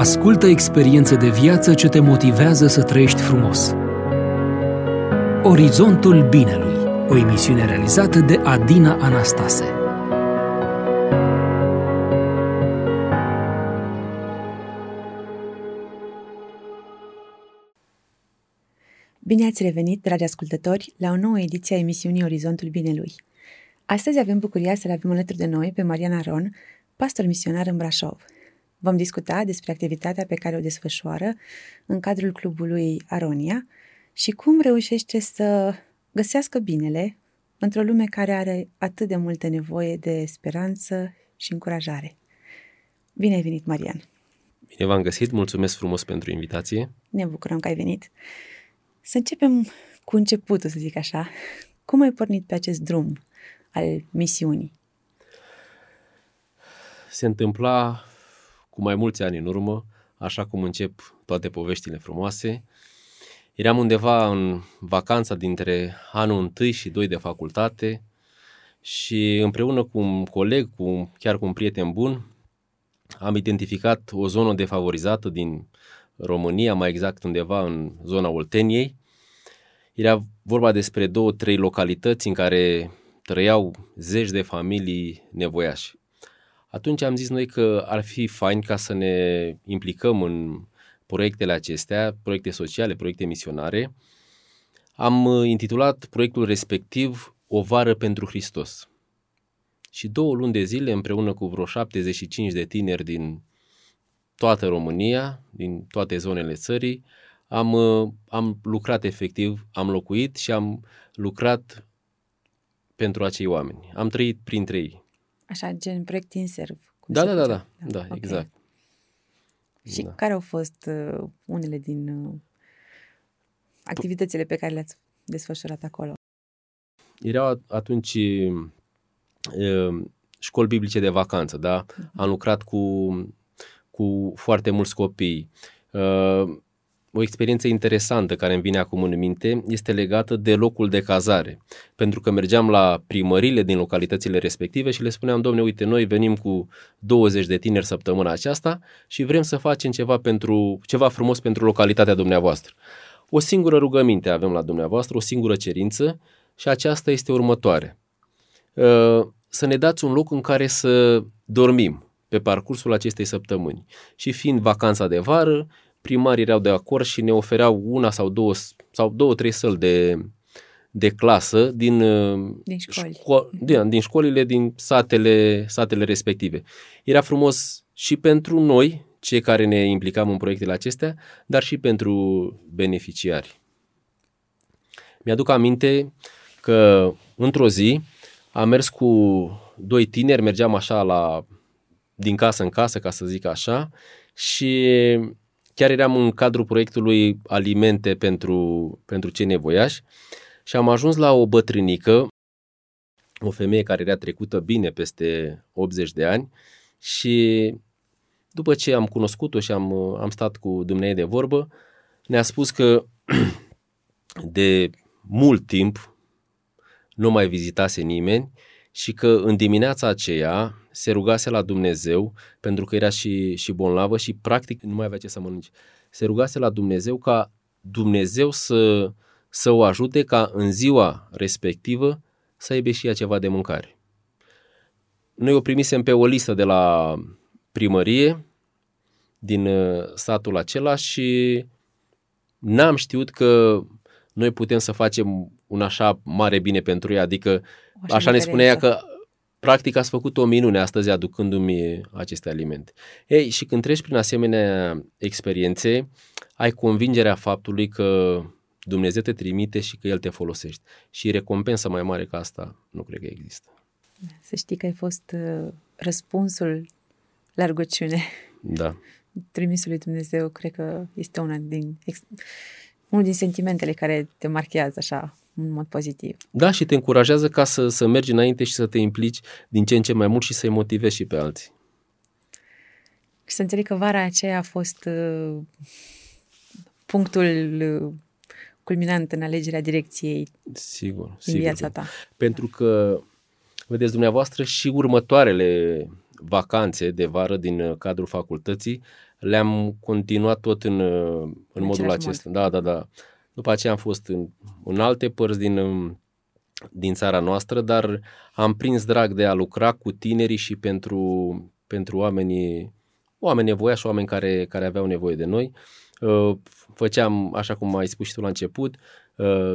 Ascultă experiențe de viață ce te motivează să trăiești frumos. Orizontul Binelui, o emisiune realizată de Adina Anastase. Bine ați revenit, dragi ascultători, la o nouă ediție a emisiunii Orizontul Binelui. Astăzi avem bucuria să-l avem alături de noi pe Mariana Ron, pastor misionar în Brașov. Vom discuta despre activitatea pe care o desfășoară în cadrul clubului Aronia și cum reușește să găsească binele într-o lume care are atât de multă nevoie de speranță și încurajare. Bine ai venit, Marian! Bine v-am găsit, mulțumesc frumos pentru invitație. Ne bucurăm că ai venit. Să începem cu începutul, să zic așa. Cum ai pornit pe acest drum al misiunii? Se întâmpla cu mai mulți ani în urmă, așa cum încep toate poveștile frumoase. Eram undeva în vacanța dintre anul 1 și 2 de facultate și împreună cu un coleg, cu, chiar cu un prieten bun, am identificat o zonă defavorizată din România, mai exact undeva în zona Olteniei. Era vorba despre două, trei localități în care trăiau zeci de familii nevoiași. Atunci am zis noi că ar fi fain ca să ne implicăm în proiectele acestea, proiecte sociale, proiecte misionare. Am uh, intitulat proiectul respectiv O vară pentru Hristos. Și două luni de zile, împreună cu vreo 75 de tineri din toată România, din toate zonele țării, am, uh, am lucrat efectiv, am locuit și am lucrat pentru acei oameni. Am trăit printre ei. Așa, gen proiect in serv. Da, da, da, da, da, da, okay. exact. Și da. care au fost uh, unele din uh, activitățile pe care le-ați desfășurat acolo? Erau atunci uh, școli biblice de vacanță, da? Uh-huh. Am lucrat cu, cu foarte mulți copii. Uh, o experiență interesantă care îmi vine acum în minte este legată de locul de cazare. Pentru că mergeam la primările din localitățile respective și le spuneam, domne, uite, noi venim cu 20 de tineri săptămâna aceasta și vrem să facem ceva, pentru, ceva frumos pentru localitatea dumneavoastră. O singură rugăminte avem la dumneavoastră, o singură cerință și aceasta este următoare. Uh, să ne dați un loc în care să dormim pe parcursul acestei săptămâni. Și fiind vacanța de vară, primarii erau de acord și ne ofereau una sau două, sau două, trei săli de, de clasă din, uh, din, școli. Șco- din, din școlile din satele, satele respective. Era frumos și pentru noi, cei care ne implicam în proiectele acestea, dar și pentru beneficiari. Mi-aduc aminte că într-o zi am mers cu doi tineri, mergeam așa la din casă în casă, ca să zic așa, și Chiar eram în cadrul proiectului Alimente pentru, pentru cei nevoiași și am ajuns la o bătrânică, o femeie care era trecută bine peste 80 de ani și după ce am cunoscut-o și am, am stat cu dumneavoastră de vorbă, ne-a spus că de mult timp nu mai vizitase nimeni și că în dimineața aceea se rugase la Dumnezeu pentru că era și, și bolnavă și practic nu mai avea ce să mănânce. Se rugase la Dumnezeu ca Dumnezeu să, să o ajute ca în ziua respectivă să aibă și ea ceva de mâncare. Noi o primisem pe o listă de la primărie din uh, satul acela și n-am știut că noi putem să facem un așa mare bine pentru ea, adică așa, așa ne spunea ea că practic ați făcut o minune astăzi aducându-mi aceste alimente. Ei, și când treci prin asemenea experiențe, ai convingerea faptului că Dumnezeu te trimite și că El te folosește. Și recompensa mai mare ca asta nu cred că există. Să știi că ai fost uh, răspunsul la rugăciune. Da. Trimisul lui Dumnezeu, cred că este una din, unul din sentimentele care te marchează așa în mod pozitiv. Da, și te încurajează ca să, să mergi înainte și să te implici din ce în ce mai mult și să-i motivezi și pe alții. Și să înțeleg că vara aceea a fost uh, punctul uh, culminant în alegerea direcției sigur, în sigur, viața ta. Pentru că, vedeți dumneavoastră, și următoarele vacanțe de vară din uh, cadrul facultății le-am continuat tot în, în, în modul acesta. Mod. Da, da, da. După aceea am fost în, în alte părți din, din țara noastră, dar am prins drag de a lucra cu tinerii și pentru, pentru oamenii, oameni nevoiași, oameni care, care aveau nevoie de noi. Uh, făceam, așa cum ai spus și tu la început, uh,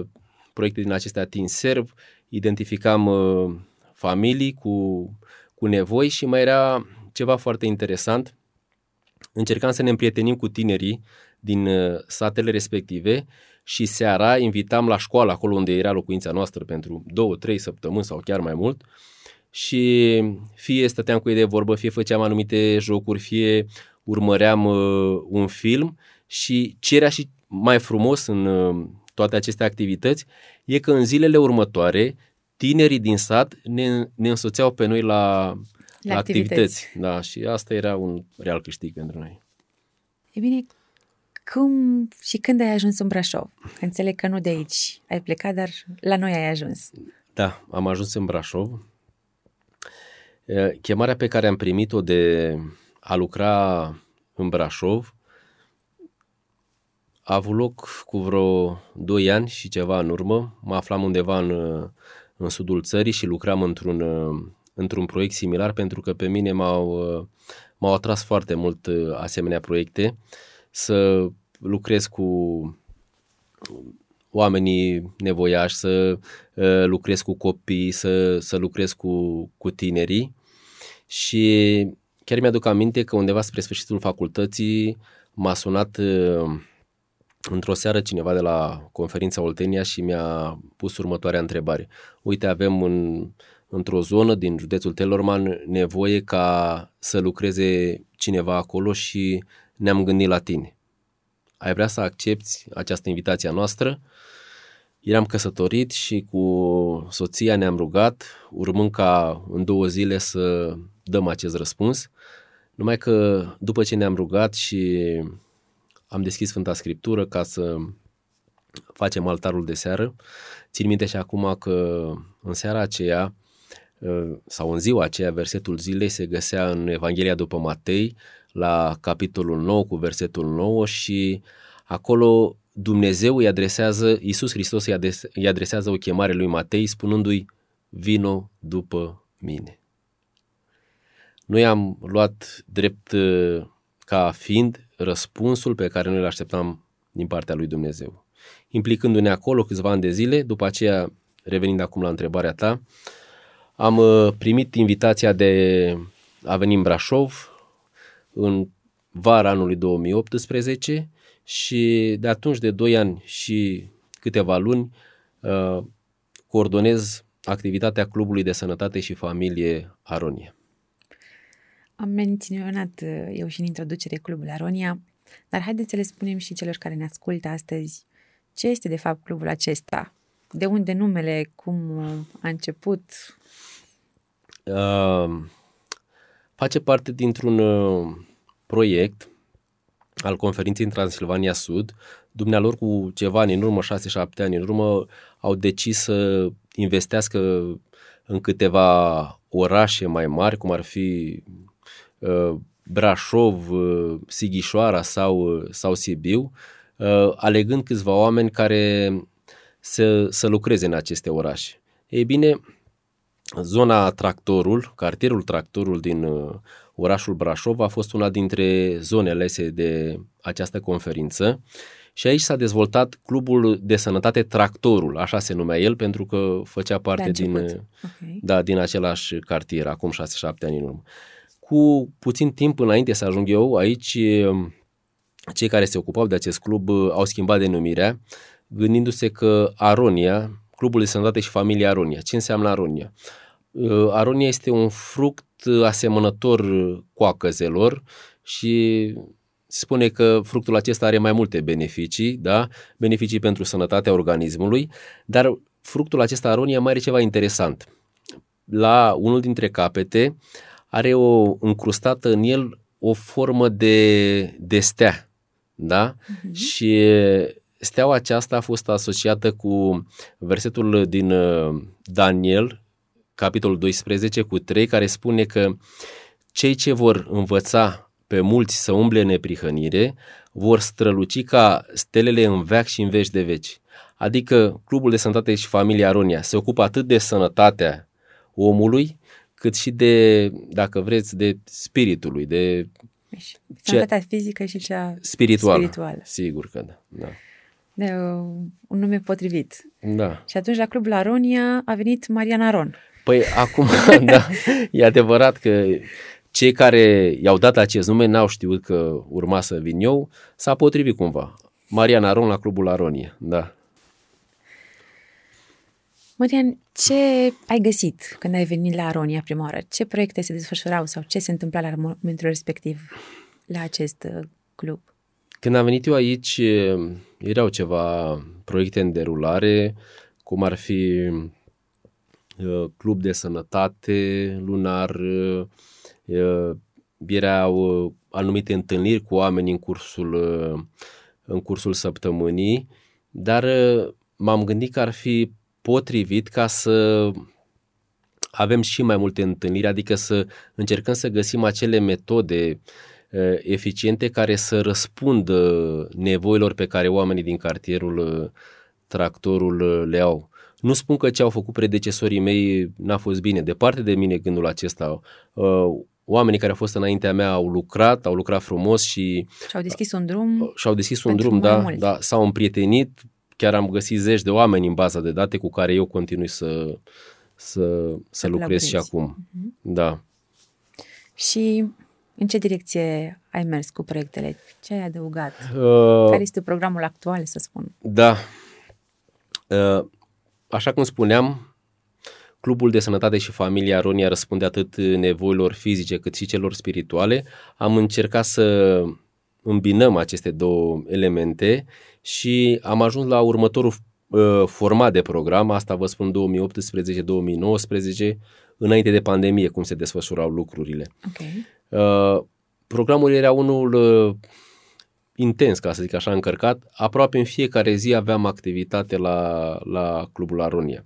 proiecte din acestea Teen Serv, identificam uh, familii cu, cu nevoi și mai era ceva foarte interesant. Încercam să ne împrietenim cu tinerii din satele respective și seara invitam la școală, acolo unde era locuința noastră, pentru două, trei săptămâni sau chiar mai mult și fie stăteam cu ei de vorbă, fie făceam anumite jocuri, fie urmăream uh, un film și ce era și mai frumos în uh, toate aceste activități e că în zilele următoare tinerii din sat ne, ne însoțeau pe noi la, la, la activități. activități. Da, și asta era un real câștig pentru noi. E bine, cum și când ai ajuns în Brașov? Înțeleg că nu de aici ai plecat, dar la noi ai ajuns. Da, am ajuns în Brașov. Chemarea pe care am primit-o de a lucra în Brașov a avut loc cu vreo 2 ani și ceva în urmă. Mă aflam undeva în, în sudul țării și lucram într-un, într-un proiect similar pentru că pe mine m-au, m-au atras foarte mult asemenea proiecte să lucrez cu oamenii nevoiași, să uh, lucrez cu copii, să, să lucrez cu, cu tinerii și chiar mi-aduc aminte că undeva spre sfârșitul facultății m-a sunat uh, într-o seară cineva de la conferința Oltenia și mi-a pus următoarea întrebare. Uite, avem în, într-o zonă din județul Telorman nevoie ca să lucreze cineva acolo și ne-am gândit la tine. Ai vrea să accepti această invitație a noastră? Eram căsătorit și cu soția ne-am rugat, urmând ca în două zile să dăm acest răspuns. Numai că după ce ne-am rugat și am deschis Sfânta Scriptură ca să facem altarul de seară, țin minte și acum că în seara aceea sau în ziua aceea, versetul zilei se găsea în Evanghelia după Matei, la capitolul 9 cu versetul 9 și acolo Dumnezeu îi adresează, Iisus Hristos îi adresează o chemare lui Matei spunându-i vino după mine. Noi am luat drept uh, ca fiind răspunsul pe care noi îl așteptam din partea lui Dumnezeu. Implicându-ne acolo câțiva ani de zile, după aceea, revenind acum la întrebarea ta, am uh, primit invitația de a veni în Brașov în vara anului 2018 și de atunci, de 2 ani și câteva luni, uh, coordonez activitatea Clubului de Sănătate și Familie Aronia. Am menționat uh, eu și în introducere Clubul Aronia, dar haideți să le spunem și celor care ne ascultă astăzi ce este de fapt clubul acesta, de unde numele, cum a început? Uh, face parte dintr-un uh, proiect al conferinței în Transilvania Sud, dumnealor cu ceva ani în urmă, 6-7 ani în urmă, au decis să investească în câteva orașe mai mari, cum ar fi uh, Brașov, uh, Sighișoara sau, uh, sau Sibiu, uh, alegând câțiva oameni care să, să lucreze în aceste orașe. Ei bine, zona Tractorul, cartierul Tractorul din uh, orașul Brașov a fost una dintre zonele alese de această conferință și aici s-a dezvoltat Clubul de Sănătate Tractorul, așa se numea el, pentru că făcea parte din, okay. da, din același cartier, acum 6-7 ani în urmă. Cu puțin timp înainte să ajung eu aici, cei care se ocupau de acest club au schimbat denumirea, gândindu-se că Aronia, Clubul de Sănătate și Familie Aronia. Ce înseamnă Aronia? Aronia este un fruct asemănător coacăzelor și se spune că fructul acesta are mai multe beneficii, da? beneficii pentru sănătatea organismului, dar fructul acesta aronia mai are ceva interesant. La unul dintre capete are o încrustată în el o formă de, de stea, da? Uh-huh. Și steaua aceasta a fost asociată cu versetul din uh, Daniel, capitolul 12 cu 3, care spune că cei ce vor învăța pe pe mulți să umble în neprihănire, vor străluci ca stelele în veac și în veci de veci. Adică Clubul de Sănătate și Familia Aronia se ocupă atât de sănătatea omului, cât și de, dacă vreți, de spiritului, de Și Sănătatea fizică și cea spirituală. spirituală. Sigur că da. da. De, uh, un nume potrivit. Da. Și atunci la Clubul Aronia a venit Mariana Aron. Păi acum, da, e adevărat că cei care i-au dat acest nume n-au știut că urma să vin eu, s-a potrivit cumva. Marian Aron la Clubul Aronie, da. Marian, ce ai găsit când ai venit la Aronia prima oară? Ce proiecte se desfășurau sau ce se întâmpla la momentul respectiv la acest uh, club? Când am venit eu aici, e, erau ceva proiecte în derulare, cum ar fi e, club de sănătate lunar, e, e, erau anumite întâlniri cu oameni în cursul, e, în cursul săptămânii, dar e, m-am gândit că ar fi potrivit ca să avem și mai multe întâlniri, adică să încercăm să găsim acele metode uh, eficiente care să răspundă nevoilor pe care oamenii din cartierul uh, tractorul uh, le au. Nu spun că ce au făcut predecesorii mei n-a fost bine, departe de mine gândul acesta. Oamenii care au fost înaintea mea au lucrat, au lucrat frumos și Și-au deschis un drum. și-au deschis un Pentru drum, mai da, mulți. da, s-au împrietenit, chiar am găsit zeci de oameni în baza de date cu care eu continui să, să, să lucrez și colaborezi. acum. Da. Și în ce direcție ai mers cu proiectele? Ce ai adăugat? Uh, Care este programul actual, să spun? Da. Uh, Așa cum spuneam, Clubul de Sănătate și Familia Ronia răspunde atât nevoilor fizice cât și celor spirituale. Am încercat să îmbinăm aceste două elemente și am ajuns la următorul uh, format de program, asta vă spun 2018-2019, înainte de pandemie, cum se desfășurau lucrurile. Ok. Uh, programul era unul uh, intens, ca să zic așa, încărcat. Aproape în fiecare zi aveam activitate la, la Clubul Aronia.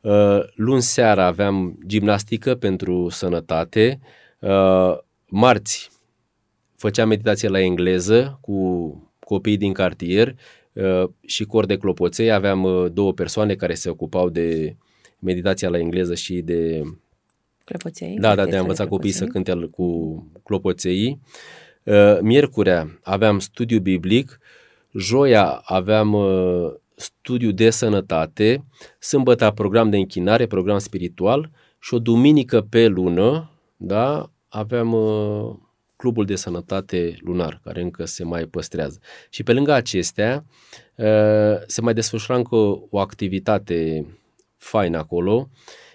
Uh, luni seara aveam gimnastică pentru sănătate. Uh, marți făceam meditație la engleză cu copiii din cartier uh, și cor de clopoței. Aveam uh, două persoane care se ocupau de meditația la engleză și de Clopoței? da, da, de orchestra a învăța copiii să clopoței. cânte al- cu clopoței. Uh, Miercurea aveam studiu biblic, joia aveam uh, studiu de sănătate, sâmbătă program de închinare, program spiritual și o duminică pe lună, da, aveam uh, clubul de sănătate lunar, care încă se mai păstrează. Și pe lângă acestea, uh, se mai desfășura încă o activitate faină acolo.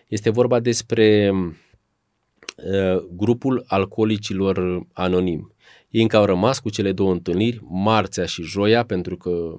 Este vorba despre uh, grupul alcoolicilor anonim. Ei încă au rămas cu cele două întâlniri, marțea și joia, pentru că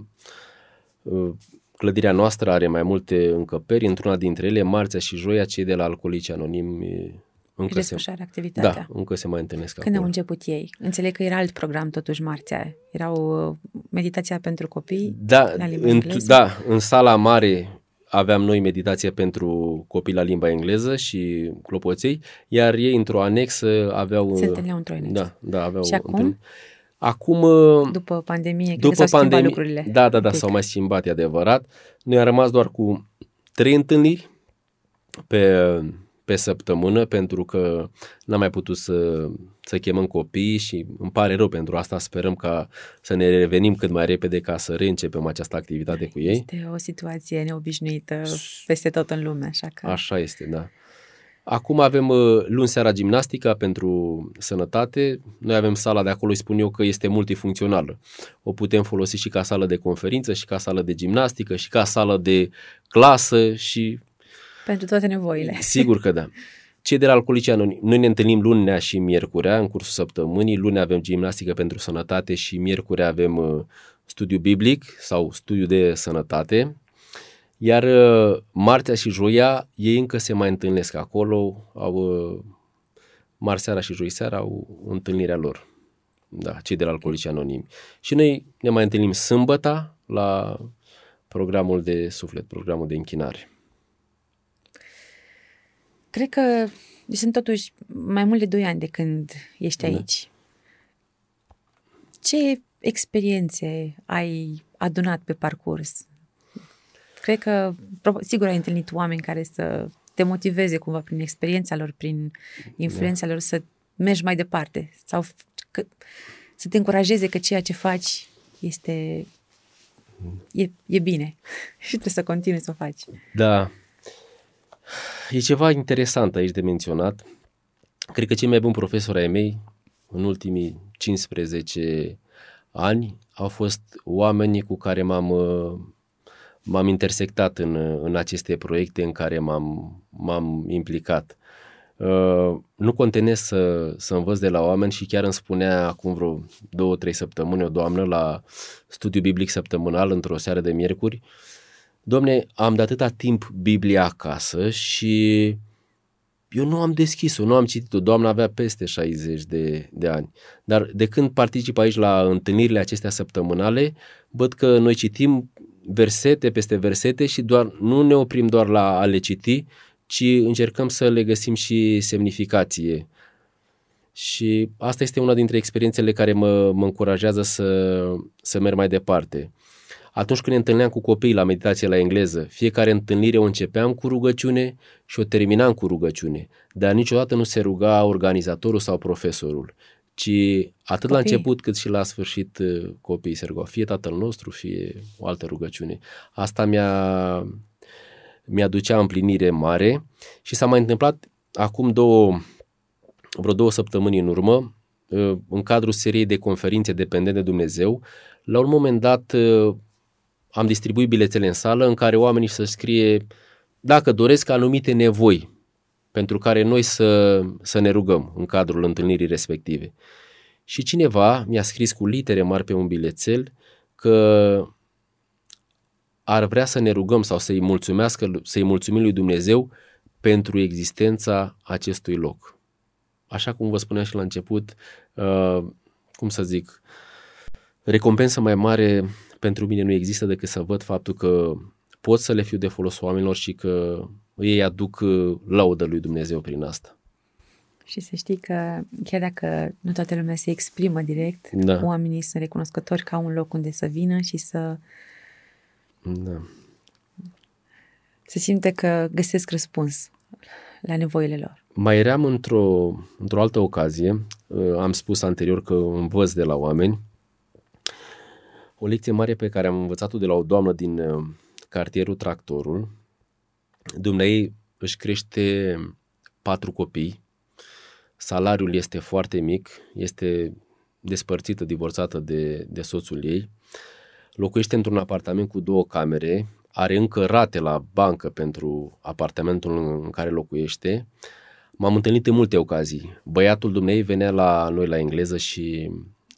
uh, clădirea noastră are mai multe încăperi, într-una dintre ele, marțea și joia, cei de la alcoolici anonimi Își încă se, desfășoară activitatea. da, încă se mai întâlnesc Când au acolo. început ei? Înțeleg că era alt program totuși marțea. Erau uh, meditația pentru copii Da, la limba în, engleză? da, în sala mare aveam noi meditație pentru copii la limba engleză și clopoței, iar ei într-o anexă aveau... Se întâlneau într-o anexă. Da, da, aveau Și acum? întâlniri. Acum, uh, După pandemie, cred după că s-au schimbat pandemie, lucrurile. da, da, da, un pic. s-au mai schimbat, e adevărat. Noi am rămas doar cu trei întâlniri pe, pe săptămână, pentru că n-am mai putut să, să chemăm copiii și îmi pare rău pentru asta. Sperăm ca să ne revenim cât mai repede ca să reîncepem această activitate cu ei. Este o situație neobișnuită peste tot în lume, așa că... Așa este, da. Acum avem uh, luni seara gimnastica pentru sănătate. Noi avem sala de acolo, îi spun eu că este multifuncțională. O putem folosi și ca sală de conferință, și ca sală de gimnastică, și ca sală de clasă și Pentru toate nevoile. sigur că da. Cei de la Alcoolici Anonimi, noi ne întâlnim lunea și miercurea în cursul săptămânii. Luni avem gimnastică pentru sănătate și miercurea avem uh, studiu biblic sau studiu de sănătate. Iar uh, marțea și joia, ei încă se mai întâlnesc acolo, au uh, marți seara și joi seara au întâlnirea lor. Da, cei de la Alcoolici Anonimi. Și noi ne mai întâlnim sâmbăta la programul de suflet, programul de închinare. Cred că sunt totuși mai mult de 2 ani de când ești Da. aici. Ce experiențe ai adunat pe parcurs? Cred că, sigur, ai întâlnit oameni care să te motiveze cumva prin experiența lor, prin influența da. lor să mergi mai departe sau că, să te încurajeze că ceea ce faci este e, e bine și trebuie să continui să o faci. Da. E ceva interesant aici de menționat. Cred că cei mai buni profesori ai mei în ultimii 15 ani au fost oamenii cu care m-am, m-am intersectat în, în aceste proiecte în care m-am, m-am implicat. Uh, nu contenesc să, să învăț de la oameni și chiar îmi spunea acum vreo două, trei săptămâni o doamnă la studiu biblic săptămânal într-o seară de miercuri. Domne, am de atâta timp Biblia acasă și eu nu am deschis-o, nu am citit-o. Doamna avea peste 60 de, de ani. Dar de când particip aici la întâlnirile acestea săptămânale, văd că noi citim versete peste versete și doar nu ne oprim doar la a le citi, ci încercăm să le găsim și semnificație. Și asta este una dintre experiențele care mă, mă încurajează să, să merg mai departe. Atunci când ne întâlneam cu copiii la meditație la engleză, fiecare întâlnire o începeam cu rugăciune și o terminam cu rugăciune, dar niciodată nu se ruga organizatorul sau profesorul, ci atât Copii. la început cât și la sfârșit uh, copiii se rugau, fie Tatăl nostru, fie o altă rugăciune. Asta mi-a, mi-aducea împlinire mare și s-a mai întâmplat acum două, vreo două săptămâni în urmă, uh, în cadrul seriei de conferințe Dependent de Dumnezeu, la un moment dat uh, am distribuit bilețele în sală în care oamenii să scrie dacă doresc anumite nevoi pentru care noi să, să ne rugăm în cadrul întâlnirii respective. Și cineva mi-a scris cu litere mari pe un bilețel că ar vrea să ne rugăm sau să-i mulțumească, să-i mulțumim lui Dumnezeu pentru existența acestui loc. Așa cum vă spuneam și la început, uh, cum să zic, recompensa mai mare pentru mine nu există decât să văd faptul că pot să le fiu de folos oamenilor și că ei aduc uh, laudă lui Dumnezeu prin asta. Și să știi că chiar dacă nu toată lumea se exprimă direct, da. oamenii sunt recunoscători ca un loc unde să vină și să da. se simte că găsesc răspuns la nevoile lor. Mai eram într-o, într-o altă ocazie, uh, am spus anterior că învăț de la oameni o lecție mare pe care am învățat-o de la o doamnă din uh, cartierul Tractorul. Dumnezeu își crește patru copii, salariul este foarte mic, este despărțită, divorțată de, de soțul ei, locuiește într-un apartament cu două camere, are încă rate la bancă pentru apartamentul în care locuiește. M-am întâlnit în multe ocazii. Băiatul dumnei venea la noi la engleză și,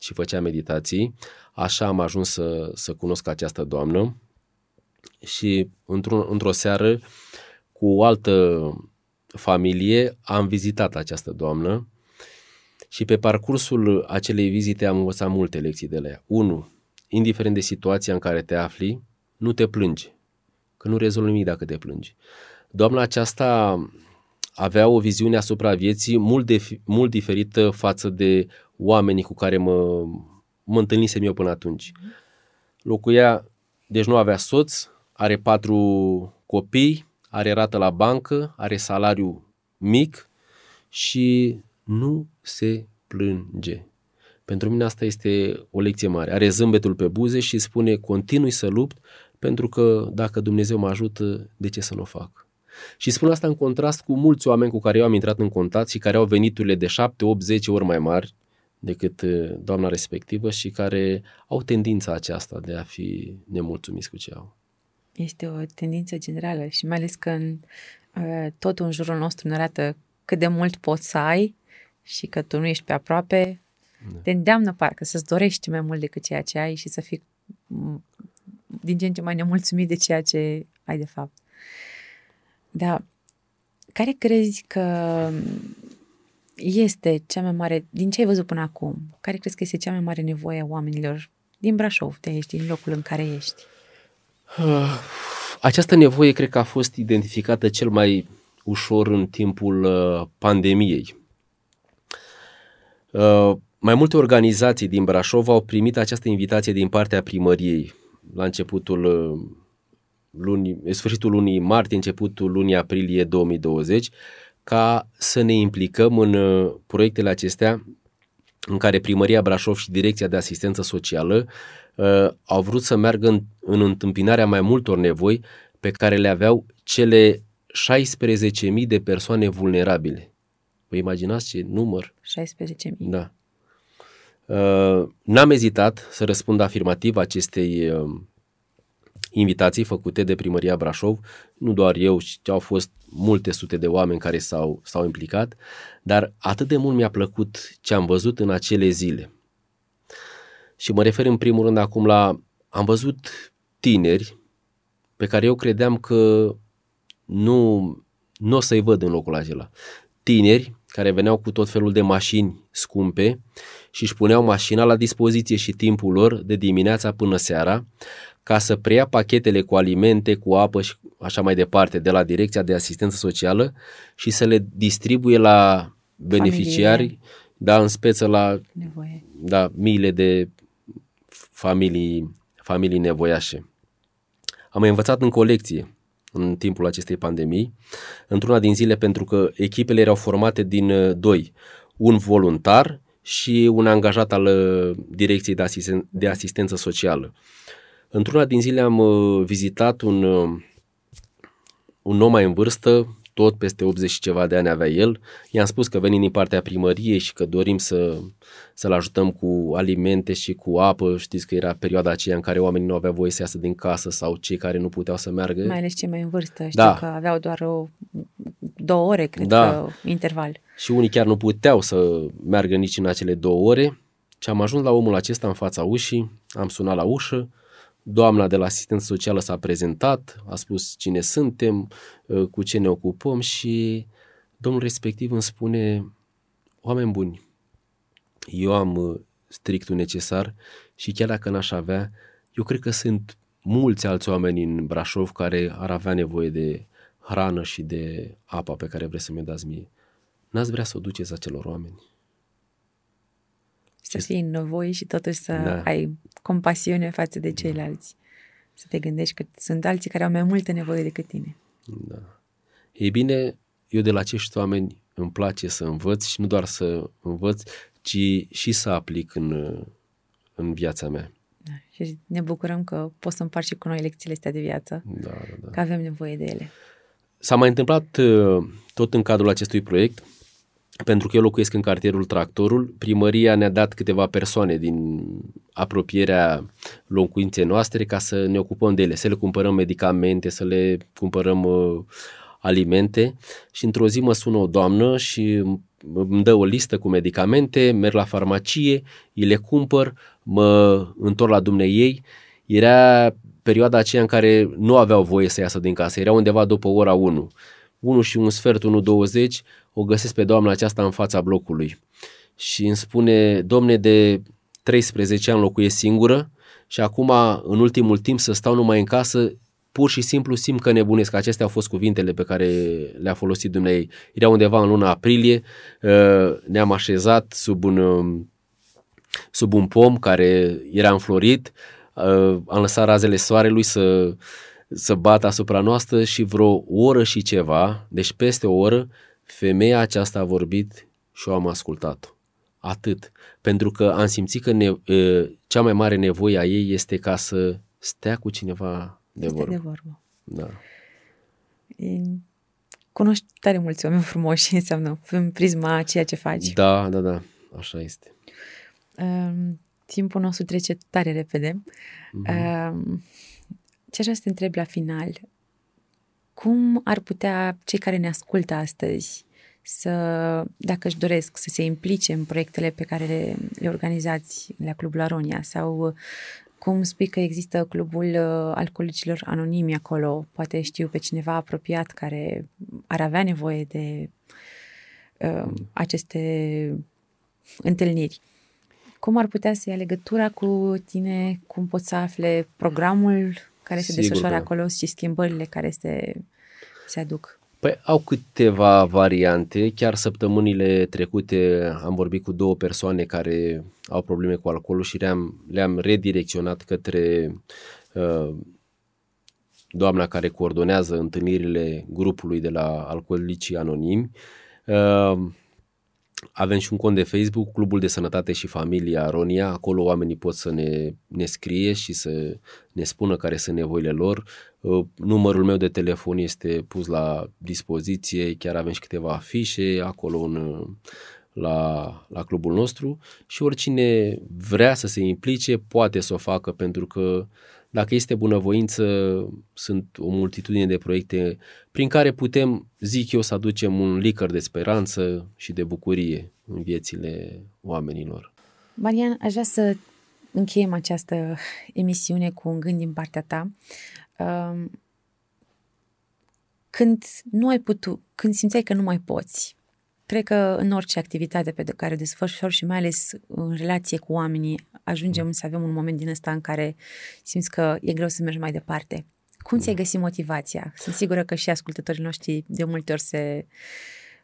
și făcea meditații. Așa am ajuns să, să cunosc această doamnă și într-o, într-o seară cu o altă familie am vizitat această doamnă și pe parcursul acelei vizite am învățat multe lecții de la ea. Unu, indiferent de situația în care te afli, nu te plângi, că nu rezolvi nimic dacă te plângi. Doamna aceasta avea o viziune asupra vieții mult, de, mult diferită față de oamenii cu care mă, mă întâlnisem eu până atunci. Locuia, deci nu avea soț, are patru copii, are rată la bancă, are salariu mic și nu se plânge. Pentru mine asta este o lecție mare. Are zâmbetul pe buze și spune continui să lupt pentru că dacă Dumnezeu mă ajută, de ce să nu o fac? Și spun asta în contrast cu mulți oameni cu care eu am intrat în contact și care au veniturile de 7, 8, 10 ori mai mari decât uh, doamna respectivă și care au tendința aceasta de a fi nemulțumiți cu ce au. Este o tendință generală și mai ales că în, uh, totul în jurul nostru ne arată cât de mult poți să ai și că tu nu ești pe aproape, da. te îndeamnă parcă să-ți dorești mai mult decât ceea ce ai și să fii din ce în ce mai nemulțumit de ceea ce ai de fapt. Dar care crezi că este cea mai mare, din ce ai văzut până acum, care crezi că este cea mai mare nevoie a oamenilor din Brașov, de aici, din locul în care ești? Această nevoie cred că a fost identificată cel mai ușor în timpul uh, pandemiei. Uh, mai multe organizații din Brașov au primit această invitație din partea primăriei la începutul uh, lunii, sfârșitul lunii martie, începutul lunii aprilie 2020, ca să ne implicăm în uh, proiectele acestea în care Primăria Brașov și Direcția de Asistență Socială uh, au vrut să meargă în, în întâmpinarea mai multor nevoi pe care le aveau cele 16.000 de persoane vulnerabile. Vă imaginați ce număr? 16.000. Da. Uh, n-am ezitat să răspund afirmativ acestei uh, invitații făcute de Primăria Brașov, nu doar eu, ci au fost multe sute de oameni care s-au, s-au implicat, dar atât de mult mi-a plăcut ce am văzut în acele zile. Și mă refer în primul rând acum la, am văzut tineri pe care eu credeam că nu, nu o să-i văd în locul acela. Tineri care veneau cu tot felul de mașini scumpe și își puneau mașina la dispoziție și timpul lor de dimineața până seara ca să preia pachetele cu alimente, cu apă și așa mai departe de la Direcția de Asistență Socială și să le distribuie la beneficiari, Familie. da, în speță la Nevoie. da, miile de familii, familii nevoiașe. Am mai învățat în colecție în timpul acestei pandemii, într-una din zile pentru că echipele erau formate din uh, doi, un voluntar și un angajat al uh, Direcției de, Asisten- de Asistență Socială. Într-una din zile am uh, vizitat un, un om mai în vârstă, tot peste 80 și ceva de ani avea el. I-am spus că venim din partea primăriei și că dorim să, să-l ajutăm cu alimente și cu apă. Știți că era perioada aceea în care oamenii nu aveau voie să iasă din casă sau cei care nu puteau să meargă. Mai ales cei mai în vârstă. Știu Da. că aveau doar o, două ore, cred Da. că, interval. Și unii chiar nu puteau să meargă nici în acele două ore. Și am ajuns la omul acesta în fața ușii, am sunat la ușă, doamna de la asistență socială s-a prezentat, a spus cine suntem, uh, cu ce ne ocupăm și domnul respectiv îmi spune, oameni buni, eu am uh, strictul necesar și chiar dacă n-aș avea, eu cred că sunt mulți alți oameni în Brașov care ar avea nevoie de hrană și de apa pe care vreți să mi-o dați mie. N-ați vrea să o duceți acelor oameni? Să fii în nevoie și totuși să Da. ai compasiune față de ceilalți. Să te gândești că sunt alții care au mai multă nevoie decât tine. Da. Ei bine, eu de la acești oameni îmi place să învăț și nu doar să învăț, ci și să aplic în, în viața mea. Da. Și ne bucurăm că poți să împarți și cu noi lecțiile astea de viață, Da, da, da. că avem nevoie de ele. S-a mai întâmplat uh, tot în cadrul acestui proiect, pentru că eu locuiesc în cartierul Tractorul, primăria ne-a dat câteva persoane din apropierea locuinței noastre ca să ne ocupăm de ele, să le cumpărăm medicamente, să le cumpărăm uh, alimente și într-o zi mă sună o doamnă și îmi dă o listă cu medicamente, merg la farmacie, îi le cumpăr, mă întorc la dumneiei. Era perioada aceea în care nu aveau voie să iasă din casă, era undeva după ora 1. 1 și un sfert, 1.20, o găsesc pe doamna aceasta în fața blocului și îmi spune, domne, de 13 ani locuiesc singură și acum, în ultimul timp, să stau numai în casă, pur și simplu simt că nebunesc. Acestea au fost cuvintele pe care le-a folosit dumneai. Era undeva în luna aprilie, uh, ne-am așezat sub un, um, sub un pom care era înflorit, uh, am lăsat razele soarelui să, să bată asupra noastră și vreo oră și ceva, deci peste o oră, femeia aceasta a vorbit și eu am ascultat-o. Atât. Pentru că am simțit că ne, uh, cea mai mare nevoie a ei este ca să stea cu cineva de Este vorbă. de vorbă. Da. E... Cunoști tare mulți oameni frumoși, înseamnă, în prisma a ceea ce faci. da, da, da, așa este. Um, timpul nostru trece tare repede. Um, ce aș vrea să te întreb la final? Cum ar putea cei care ne ascultă astăzi să, dacă își doresc, să se implice în proiectele pe care le, le organizați la Clubul Aronia sau cum spui că există clubul uh, alcoolicilor anonimi acolo, poate știu pe cineva apropiat care ar avea nevoie de uh, aceste întâlniri. Cum ar putea să ia legătura cu tine? Cum poți să afle programul care se Sigur desfășoară că- acolo și schimbările care se, se aduc? Păi au câteva variante. Chiar săptămânile trecute am vorbit cu două persoane care au probleme cu alcoolul și le-am, le-am redirecționat către uh, doamna care coordonează întâlnirile grupului de la Alcoolicii Anonimi. Uh, avem și un cont de Facebook, Clubul de Sănătate și Familia Ronia. Acolo oamenii pot să ne, ne scrie și să ne spună care sunt nevoile lor. Uh, numărul meu de telefon este pus la dispoziție, chiar avem și câteva afișe acolo în, la, la clubul nostru și oricine vrea să se implice poate să o facă pentru că dacă este bunăvoință, sunt o multitudine de proiecte prin care putem, zic eu, să aducem un licăr de speranță și de bucurie în viețile oamenilor. Marian, aș vrea să încheiem această emisiune cu un gând din partea ta. Um, când nu ai putut, când simțeai că nu mai poți, cred că în orice activitate pe care o desfășori și mai ales în relație cu oamenii, ajungem să avem un moment din ăsta în care simți că e greu să mergi mai departe. Cum ți-ai găsit motivația? Sunt sigură că și ascultătorii noștri de multe ori se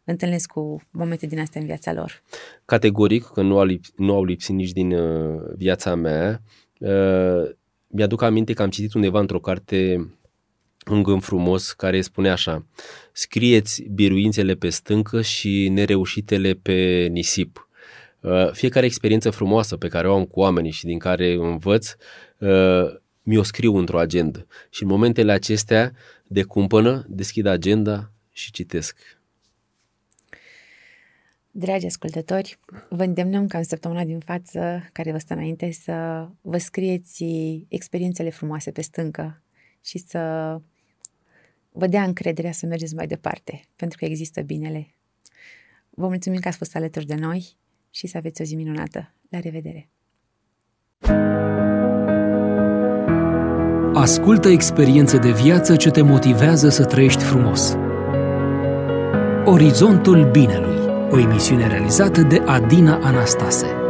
întâlnesc cu momente din astea în viața lor. Categoric, că nu au, lip- nu au lipsit nici din uh, viața mea. Uh, mi-aduc aminte că am citit undeva într-o carte un gând frumos care spune așa Scrieți biruințele pe stâncă și nereușitele pe nisip. Uh, fiecare experiență frumoasă pe care o am cu oamenii și din care învăț, uh, mi-o scriu într-o agendă. Și în momentele acestea de cumpănă, deschid agenda și citesc. Dragi ascultători, vă îndemnăm ca în săptămâna din față, care vă stă înainte, să vă scrieți experiențele frumoase pe stâncă și să vă dea încrederea să mergeți mai departe, pentru că există binele. Vă mulțumim că ați fost alături de noi și să aveți o zi minunată. La revedere! Ascultă experiențe de viață ce te motivează să trăiești frumos. Orizontul Binelui, o emisiune realizată de Adina Anastase.